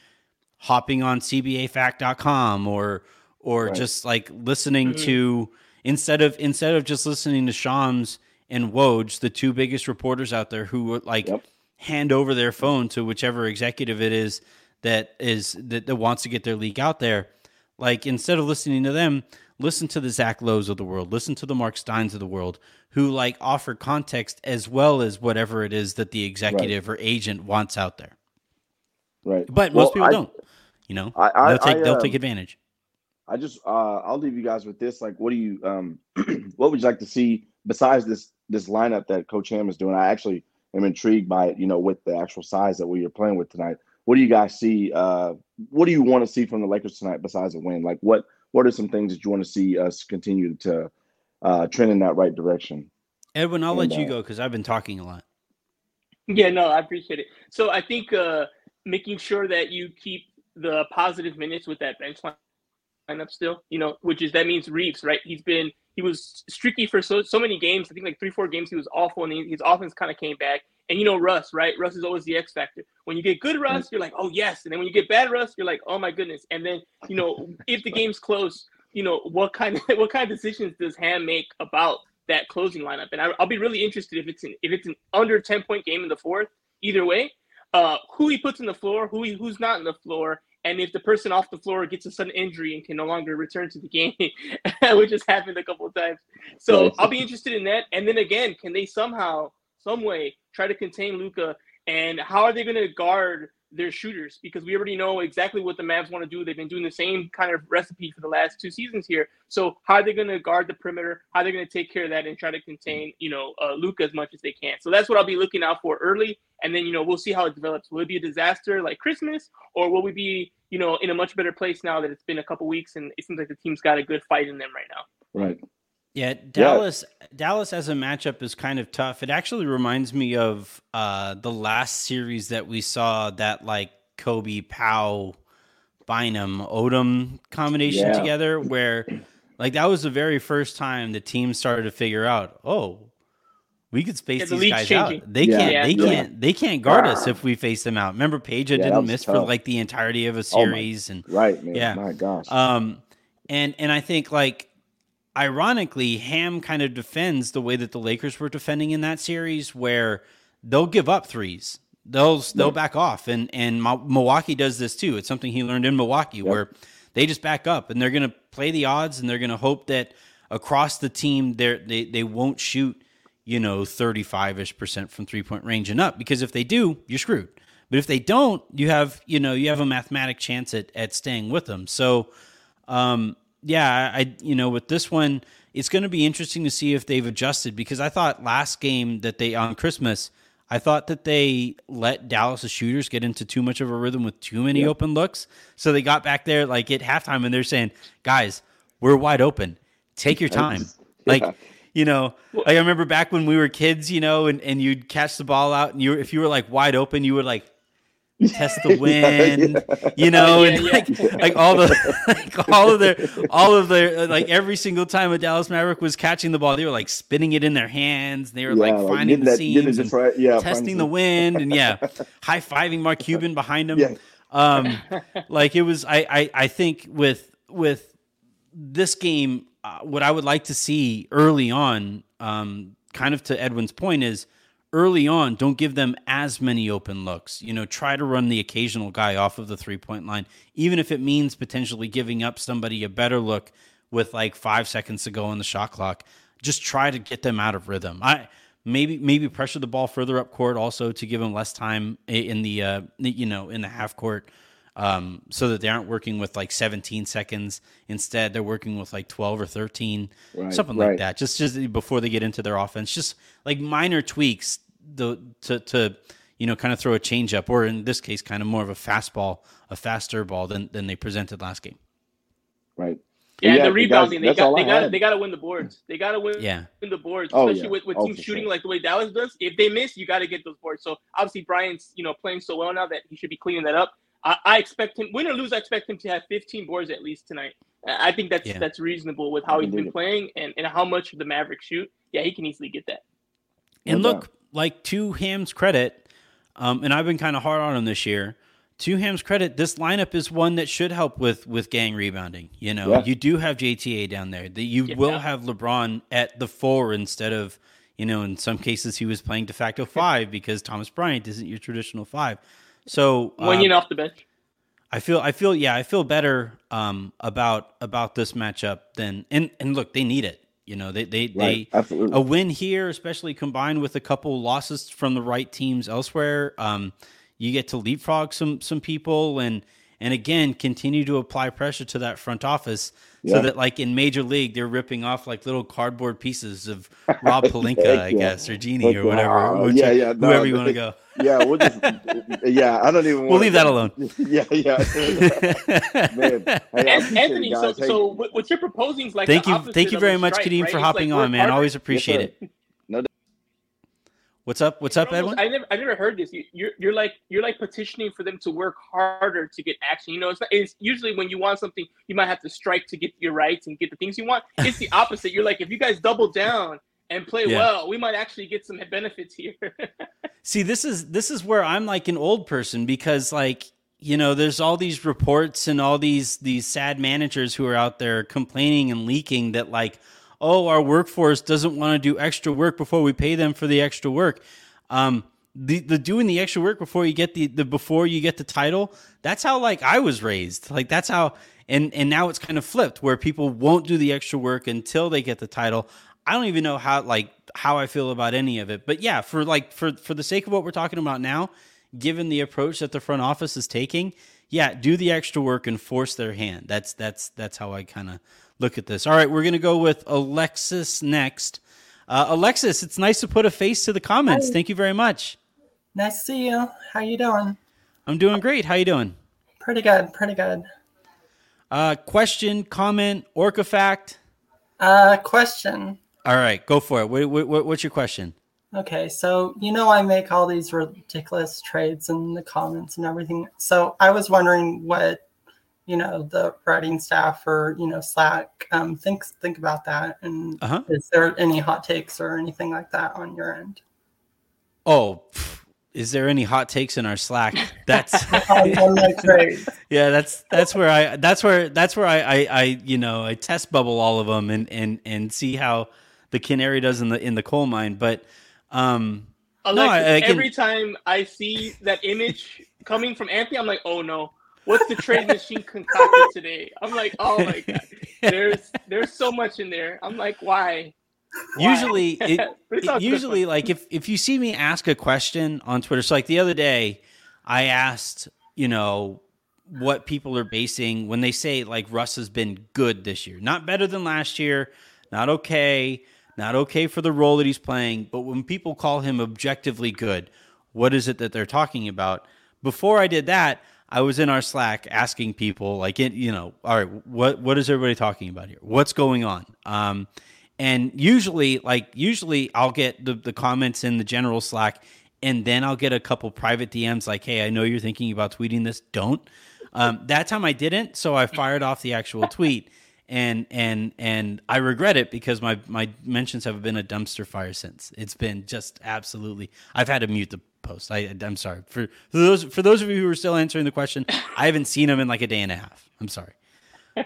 hopping on CBAFAQ.com or or right. just like listening mm-hmm. to instead of instead of just listening to Shams and Woj, the two biggest reporters out there who like yep hand over their phone to whichever executive it is that is that, that wants to get their leak out there. Like instead of listening to them, listen to the Zach Lowe's of the world, listen to the Mark Steins of the world, who like offer context as well as whatever it is that the executive right. or agent wants out there.
Right.
But well, most people I, don't. You know, I, I, they'll take they'll take um, advantage.
I just uh, I'll leave you guys with this. Like, what do you um, what would you like to see besides this this lineup that Coach Ham is doing? I actually am intrigued by it, you know, with the actual size that we are playing with tonight. What do you guys see? Uh, what do you want to see from the Lakers tonight besides a win? Like what what are some things that you want to see us continue to uh, trend in that right direction?
Edwin, I'll and, let you uh, go because I've been talking a lot.
Yeah, no, I appreciate it. So I think uh, making sure that you keep the positive minutes with that bench line lineup still, you know, which is that means Reaves, right? He's been he was streaky for so so many games. I think like three, four games he was awful, and his offense kind of came back. And you know Russ, right? Russ is always the X factor. When you get good Russ, you're like, oh yes, and then when you get bad Russ, you're like, oh my goodness. And then you know if the game's close, you know what kind of what kind of decisions does Ham make about that closing lineup? And I, will be really interested if it's an if it's an under ten point game in the fourth. Either way, uh, who he puts in the floor, who he, who's not in the floor, and if the person off the floor gets a sudden injury and can no longer return to the game, which has happened a couple of times. So I'll be interested in that. And then again, can they somehow, some way, try to contain Luka? And how are they going to guard their shooters because we already know exactly what the Mavs want to do. They've been doing the same kind of recipe for the last two seasons here. So how are they going to guard the perimeter? How are they going to take care of that and try to contain, you know, uh, Luka as much as they can? So that's what I'll be looking out for early, and then you know we'll see how it develops. Will it be a disaster like Christmas, or will we be, you know, in a much better place now that it's been a couple weeks and it seems like the team's got a good fight in them right now?
Right.
Yeah, Dallas yeah. Dallas as a matchup is kind of tough. It actually reminds me of uh, the last series that we saw that like Kobe Pau Bynum Odom combination yeah. together where like that was the very first time the team started to figure out, oh, we could space yeah, the these guys changing. out. They yeah. can't they can't they can't guard us if we face them out. Remember Peja didn't miss tough. for like the entirety of a series
oh
my, and
right, man. Yeah. My gosh.
Um and and I think like ironically, Ham kind of defends the way that the Lakers were defending in that series, where they'll give up threes. They'll they'll back off, and and Milwaukee does this too. It's something he learned in Milwaukee, yep. where they just back up and they're going to play the odds, and they're going to hope that across the team they they they won't shoot you know 35ish percent from three point range and up because if they do, you're screwed. But if they don't, you have you know you have a mathematic chance at at staying with them. So. Um, yeah, I you know with this one, it's going to be interesting to see if they've adjusted because I thought last game that they on Christmas, I thought that they let Dallas' shooters get into too much of a rhythm with too many yeah. open looks. So they got back there like at halftime and they're saying, "Guys, we're wide open. Take your time." Like you know, like I remember back when we were kids, you know, and, and you'd catch the ball out and you if you were like wide open, you would like test the wind, yeah, yeah. you know, yeah, and like like all the like all of their all of their like every single time a Dallas Maverick was catching the ball, they were like spinning it in their hands. They were like finding the that, seams, and right, yeah, testing the wind, and yeah, high fiving Mark Cuban behind him. Yeah. Um, like it was, I, I I think with with this game, uh, what I would like to see early on, um, kind of to Edwin's point is early on, don't give them as many open looks. You know, try to run the occasional guy off of the three point line, even if it means potentially giving up somebody a better look with like five seconds to go on the shot clock. Just try to get them out of rhythm. I maybe maybe pressure the ball further up court also to give them less time in the uh, you know in the half court. Um, so that they aren't working with like 17 seconds. Instead, they're working with like 12 or 13, right, something right. like that. Just just before they get into their offense, just like minor tweaks the to to you know kind of throw a change up, or in this case, kind of more of a fastball, a faster ball than than they presented last game.
Right.
Yeah, yeah the rebounding guys, they got they got they got to win the boards. They got to win
yeah.
win the boards, especially oh, yeah. with, with oh, teams shooting sure. like the way Dallas does. If they miss, you got to get those boards. So obviously Bryant's you know playing so well now that he should be cleaning that up. I, I expect him win or lose. I expect him to have 15 boards at least tonight. I think that's yeah. that's reasonable with how he's been playing and, and how much the Mavericks shoot. Yeah, he can easily get that.
And look, like to Ham's credit, um, and I've been kind of hard on him this year. To Ham's credit, this lineup is one that should help with with gang rebounding. You know, yeah. you do have JTA down there. That you yeah. will have LeBron at the four instead of you know, in some cases he was playing de facto five because Thomas Bryant isn't your traditional five. So
when um, off the bench.
I feel I feel yeah I feel better um, about about this matchup than and and look they need it you know, they they, right. they Absolutely. a win here, especially combined with a couple losses from the right teams elsewhere. Um, you get to leapfrog some some people and and again continue to apply pressure to that front office yeah. so that like in major league they're ripping off like little cardboard pieces of Rob Pelinka, I guess, or Jeanie or whatever.
Uh, yeah, yeah,
no, whoever you want to go.
Yeah, we'll just yeah. I don't even.
We'll leave that alone.
Yeah, yeah.
man, hey, Anthony, so, hey. so what you're proposing is like
thank you, thank you very much, strike, Kadeem, right? for hopping like on, man. Always appreciate it. What's up? What's up,
almost,
Edwin?
I never, I never heard this. You, you're, you're like, you're like petitioning for them to work harder to get action. You know, it's, not, it's usually when you want something, you might have to strike to get your rights and get the things you want. It's the opposite. You're like, if you guys double down and play yeah. well, we might actually get some benefits here.
See, this is this is where I'm like an old person because like you know there's all these reports and all these these sad managers who are out there complaining and leaking that like oh, our workforce doesn't want to do extra work before we pay them for the extra work. Um, the, the doing the extra work before you get the, the before you get the title that's how like i was raised. Like that's how and and now it's kind of flipped where people won't do the extra work until they get the title. I don't even know how like how i feel about any of it. But yeah for like for for the sake of what we're talking about now given the approach that the front office is taking yeah do the extra work and force their hand that's that's that's how i kind of look at this. All right, we're going to go with Alexis next. Uh, Alexis, it's nice to put a face to the comments. Hi. Thank you very much.
Nice to see you. How you doing?
I'm doing great. How you doing?
Pretty good. Pretty good.
Uh, question, comment, Orca fact?
Uh, question.
All right, go for it. What, what, what's your question?
Okay, so you know I make all these ridiculous trades in the comments and everything. So I was wondering what you know the writing staff or you know slack um think think about that. And uh-huh. is there any hot takes or anything like that on your end?
Oh is there any hot takes in our slack? That's yeah that's that's where i that's where that's where I, I i you know i test bubble all of them and and and see how the canary does in the in the coal mine. But um
Alexis, no, I, I can... every time i see that image coming from anthony i'm like oh no what's the trade machine concocted today? I'm like, oh my god, there's there's so much in there. I'm like, why?
why? Usually, it, it usually like if if you see me ask a question on Twitter, so like the other day, I asked, you know, what people are basing when they say like Russ has been good this year, not better than last year, not okay, not okay for the role that he's playing, but when people call him objectively good, what is it that they're talking about? Before I did that, I was in our Slack asking people, like, you know, all right, what what is everybody talking about here? What's going on? Um, and usually, like, usually I'll get the, the comments in the general Slack, and then I'll get a couple private DMs like, hey, I know you're thinking about tweeting this. Don't. Um, that time I didn't, so I fired off the actual tweet, and and and I regret it because my my mentions have been a dumpster fire since. It's been just absolutely. I've had to mute the post. I, I'm sorry for, for those for those of you who are still answering the question. I haven't seen them in like a day and a half. I'm sorry.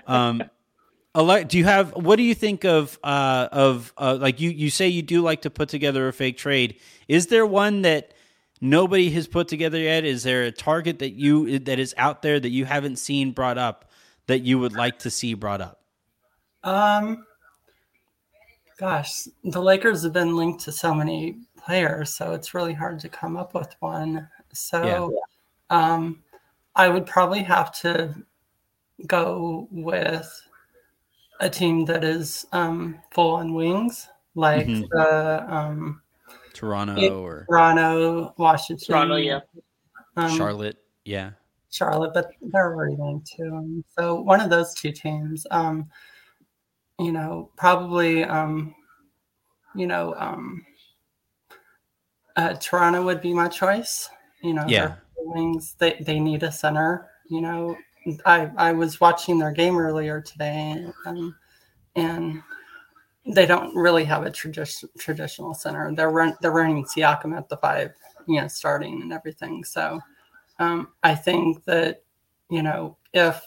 Um, do you have what do you think of uh, of uh, like you you say you do like to put together a fake trade? Is there one that nobody has put together yet? Is there a target that you that is out there that you haven't seen brought up that you would like to see brought up?
Um, gosh, the Lakers have been linked to so many players, so it's really hard to come up with one. So yeah. um, I would probably have to go with a team that is um, full on wings, like mm-hmm. the um,
Toronto
it,
or
Toronto, Washington,
Toronto, yeah,
um, Charlotte, yeah,
Charlotte, but they're already linked to. So one of those two teams, um, you know, probably, um, you know, um, uh, Toronto would be my choice. You know,
yeah.
wings they they need a center. You know, I I was watching their game earlier today, um, and they don't really have a tradi- traditional center. They're run, they're running Siakam at the five, you know, starting and everything. So um, I think that you know if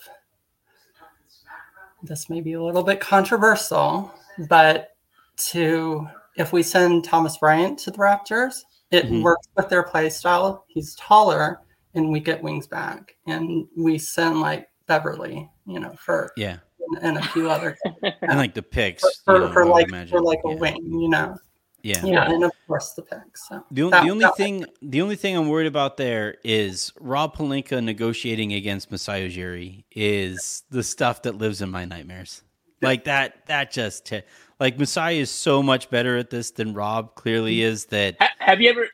this may be a little bit controversial, but to if we send Thomas Bryant to the Raptors, it mm-hmm. works with their play style. He's taller, and we get wings back, and we send like Beverly, you know, for
yeah,
and, and a few other
and like the picks
for, for, for like for like a yeah. wing, you know.
Yeah.
Yeah, and of course the picks. So
the, that, the only thing the only thing I'm worried about there is Rob Pelinka negotiating against Masai Ujiri is the stuff that lives in my nightmares. Like that that just t- like Masai is so much better at this than Rob clearly is. That
have you ever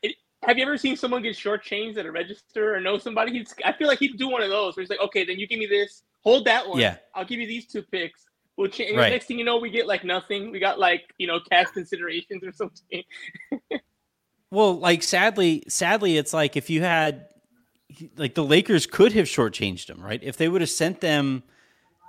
have you ever seen someone get shortchanged at a register or know somebody? He's I feel like he'd do one of those where he's like, okay, then you give me this, hold that one.
Yeah,
I'll give you these two picks. We'll change. Right. Next thing you know, we get like nothing. We got like you know cash considerations or something.
Well, like sadly, sadly, it's like if you had, like the Lakers could have shortchanged them, right? If they would have sent them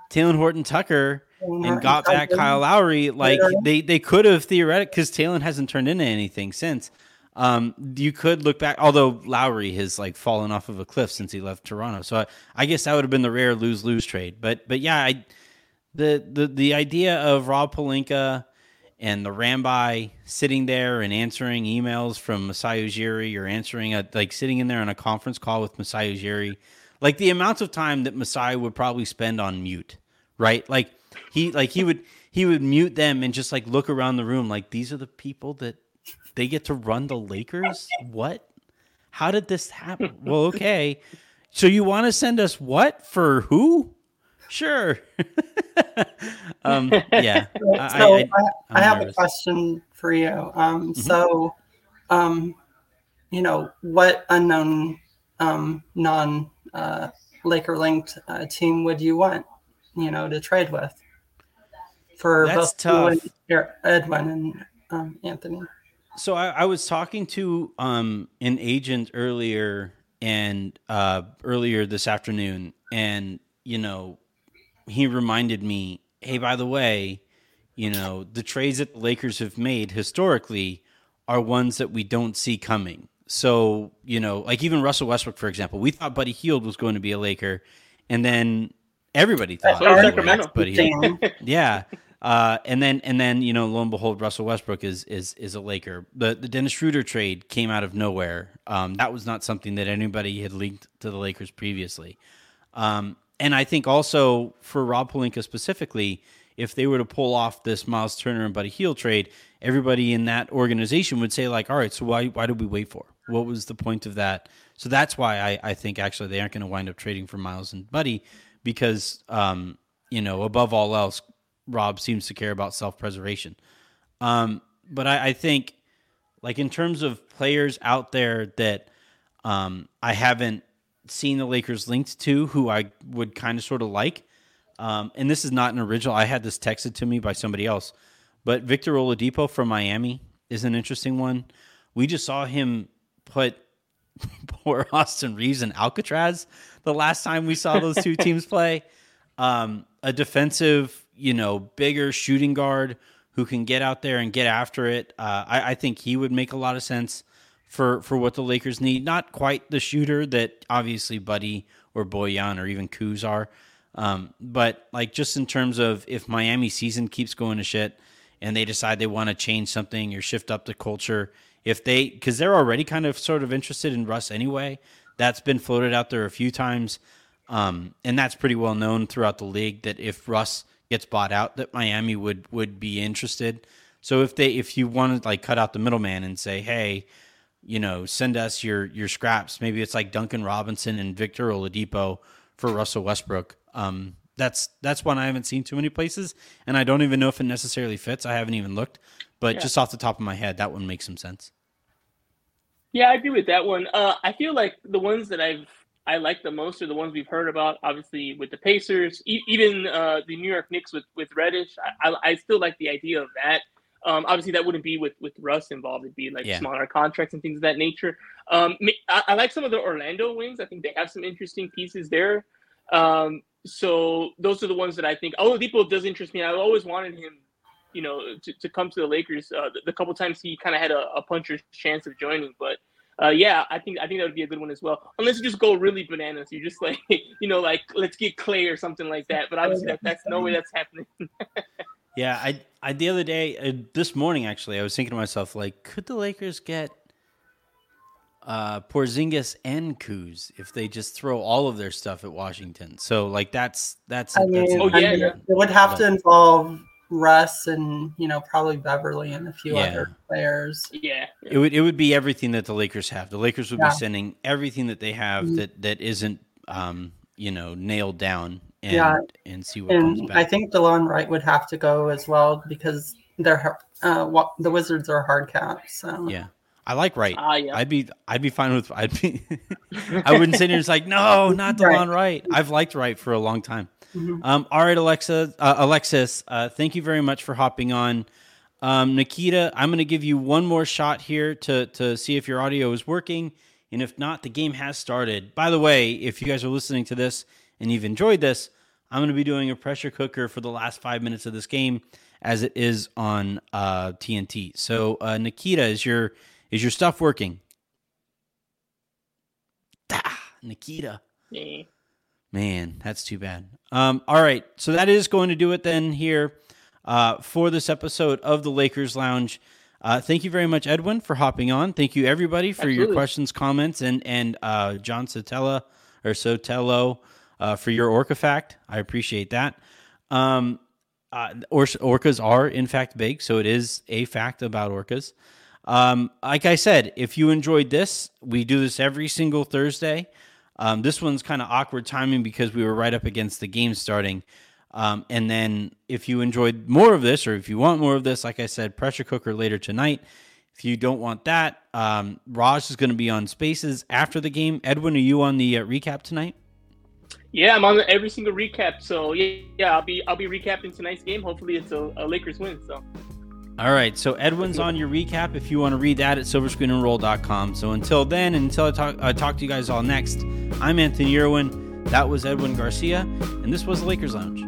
Talen Horton Tucker and got back Kyle Lowry, like they they could have theoretically because Talen hasn't turned into anything since. Um, you could look back, although Lowry has like fallen off of a cliff since he left Toronto. So I, I guess that would have been the rare lose lose trade. But but yeah, I the the the idea of Rob Pelinka and the Rambis sitting there and answering emails from Masai Ujiri or answering a like sitting in there on a conference call with Masai Ujiri, like the amounts of time that Masai would probably spend on mute, right? Like he like he would he would mute them and just like look around the room like these are the people that they get to run the Lakers? What? How did this happen? well, okay. So you want to send us what for who? Sure. um, yeah.
So I, I, I have nervous. a question for you. Um, mm-hmm. So, um, you know, what unknown um, non uh, Laker linked uh, team would you want, you know, to trade with? For
That's both tough.
Edwin and um, Anthony.
So I, I was talking to um, an agent earlier and uh, earlier this afternoon, and you know, he reminded me, hey, by the way, you know, the trades that the Lakers have made historically are ones that we don't see coming. So, you know, like even Russell Westbrook, for example, we thought Buddy Hield was going to be a Laker, and then everybody thought Buddy Hield. Yeah. Uh, and then and then you know lo and behold Russell Westbrook is is is a Laker. The the Dennis Schroeder trade came out of nowhere. Um, that was not something that anybody had linked to the Lakers previously. Um, and I think also for Rob Pelinka specifically, if they were to pull off this Miles Turner and Buddy Hield trade, everybody in that organization would say like, all right, so why why did we wait for? What was the point of that? So that's why I, I think actually they aren't going to wind up trading for Miles and Buddy because um, you know above all else, Rob seems to care about self preservation. Um, but I, I, think, like in terms of players out there that um, I haven't seen the Lakers linked to, who I would kind of sort of like, um, and this is not an original. I had this texted to me by somebody else, but Victor Oladipo from Miami is an interesting one. We just saw him put poor Austin Reaves in Alcatraz the last time we saw those two teams play. Um, a defensive you know, bigger shooting guard who can get out there and get after it. Uh, I, I, think he would make a lot of sense for for what the Lakers need. Not quite the shooter that obviously Buddy or Bojan or even Kuz are, um, but like just in terms of if Miami season keeps going to shit and they decide they want to change something or shift up the culture, if they because they're already kind of sort of interested in Russ anyway. That's been floated out there a few times. Um, and that's pretty well known throughout the league that if Russ gets bought out that Miami would would be interested. So if they if you want to like cut out the middleman and say, hey, you know, send us your your scraps. Maybe it's like Duncan Robinson and Victor Oladipo for Russell Westbrook. Um, that's that's one I haven't seen too many places, and I don't even know if it necessarily fits. I haven't even looked, but yeah. just off the top of my head, that one makes some sense.
Yeah, I agree with that one. Uh, I feel like the ones that I've I like the most are the ones we've heard about. Obviously, with the Pacers, e- even uh, the New York Knicks with with Reddish. I, I, I, still like the idea of that. Um, obviously, that wouldn't be with with Russ involved. It'd be like yeah. smaller contracts and things of that nature. Um, I, I, like some of the Orlando wings. I think they have some interesting pieces there. Um, so those are the ones that I think. Oladipo does interest me. I've always wanted him, you know, to, to come to the Lakers. Uh, the, the couple times he kind of had a, a puncher's chance of joining, but uh, yeah, I think I think that would be a good one as well. Unless you just go really bananas, you just like you know like let's get Clay or something like that. But obviously that, that's no way that's happening.
yeah, I I the other day uh, this morning actually I was thinking to myself like could the Lakers get uh Porzingis and Kuz if they just throw all of their stuff at Washington. So like that's that's
I mean,
that's
oh, yeah, I mean,
yeah. it would have to involve Russ and you know probably Beverly and a few yeah. other players.
Yeah,
it would it would be everything that the Lakers have. The Lakers would yeah. be sending everything that they have mm-hmm. that that isn't um, you know nailed down and yeah. and see what and comes back.
I think Delon Wright would have to go as well because they're uh, the Wizards are hard cap. So
yeah. I like Wright.
Uh, yeah.
I'd be I'd be fine with I'd be I wouldn't sit here and like no not Delon Wright. I've liked Wright for a long time. Mm-hmm. Um, all right, Alexa, uh, Alexis, uh, thank you very much for hopping on. Um, Nikita, I'm going to give you one more shot here to to see if your audio is working, and if not, the game has started. By the way, if you guys are listening to this and you've enjoyed this, I'm going to be doing a pressure cooker for the last five minutes of this game, as it is on uh, TNT. So, uh, Nikita, is your is your stuff working? Ah, Nikita.
Yeah.
Man, that's too bad. Um, all right, so that is going to do it then here uh, for this episode of the Lakers Lounge. Uh, thank you very much, Edwin, for hopping on. Thank you, everybody, for Absolutely. your questions, comments, and and uh, John Sotella or Sotelo uh, for your Orca fact. I appreciate that. Um, uh, or, orcas are in fact big, so it is a fact about orcas. Um, like I said, if you enjoyed this, we do this every single Thursday. Um, this one's kind of awkward timing because we were right up against the game starting. Um, and then if you enjoyed more of this, or if you want more of this, like I said, pressure cooker later tonight. If you don't want that, um, Raj is going to be on Spaces after the game. Edwin, are you on the uh, recap tonight?
Yeah, I'm on every single recap. So yeah, yeah, I'll be I'll be recapping tonight's game. Hopefully, it's a, a Lakers win. So.
All right, so Edwin's on your recap if you want to read that at silverscreenandroll.com. So until then, until I talk, I talk to you guys all next, I'm Anthony Irwin. That was Edwin Garcia, and this was the Lakers Lounge.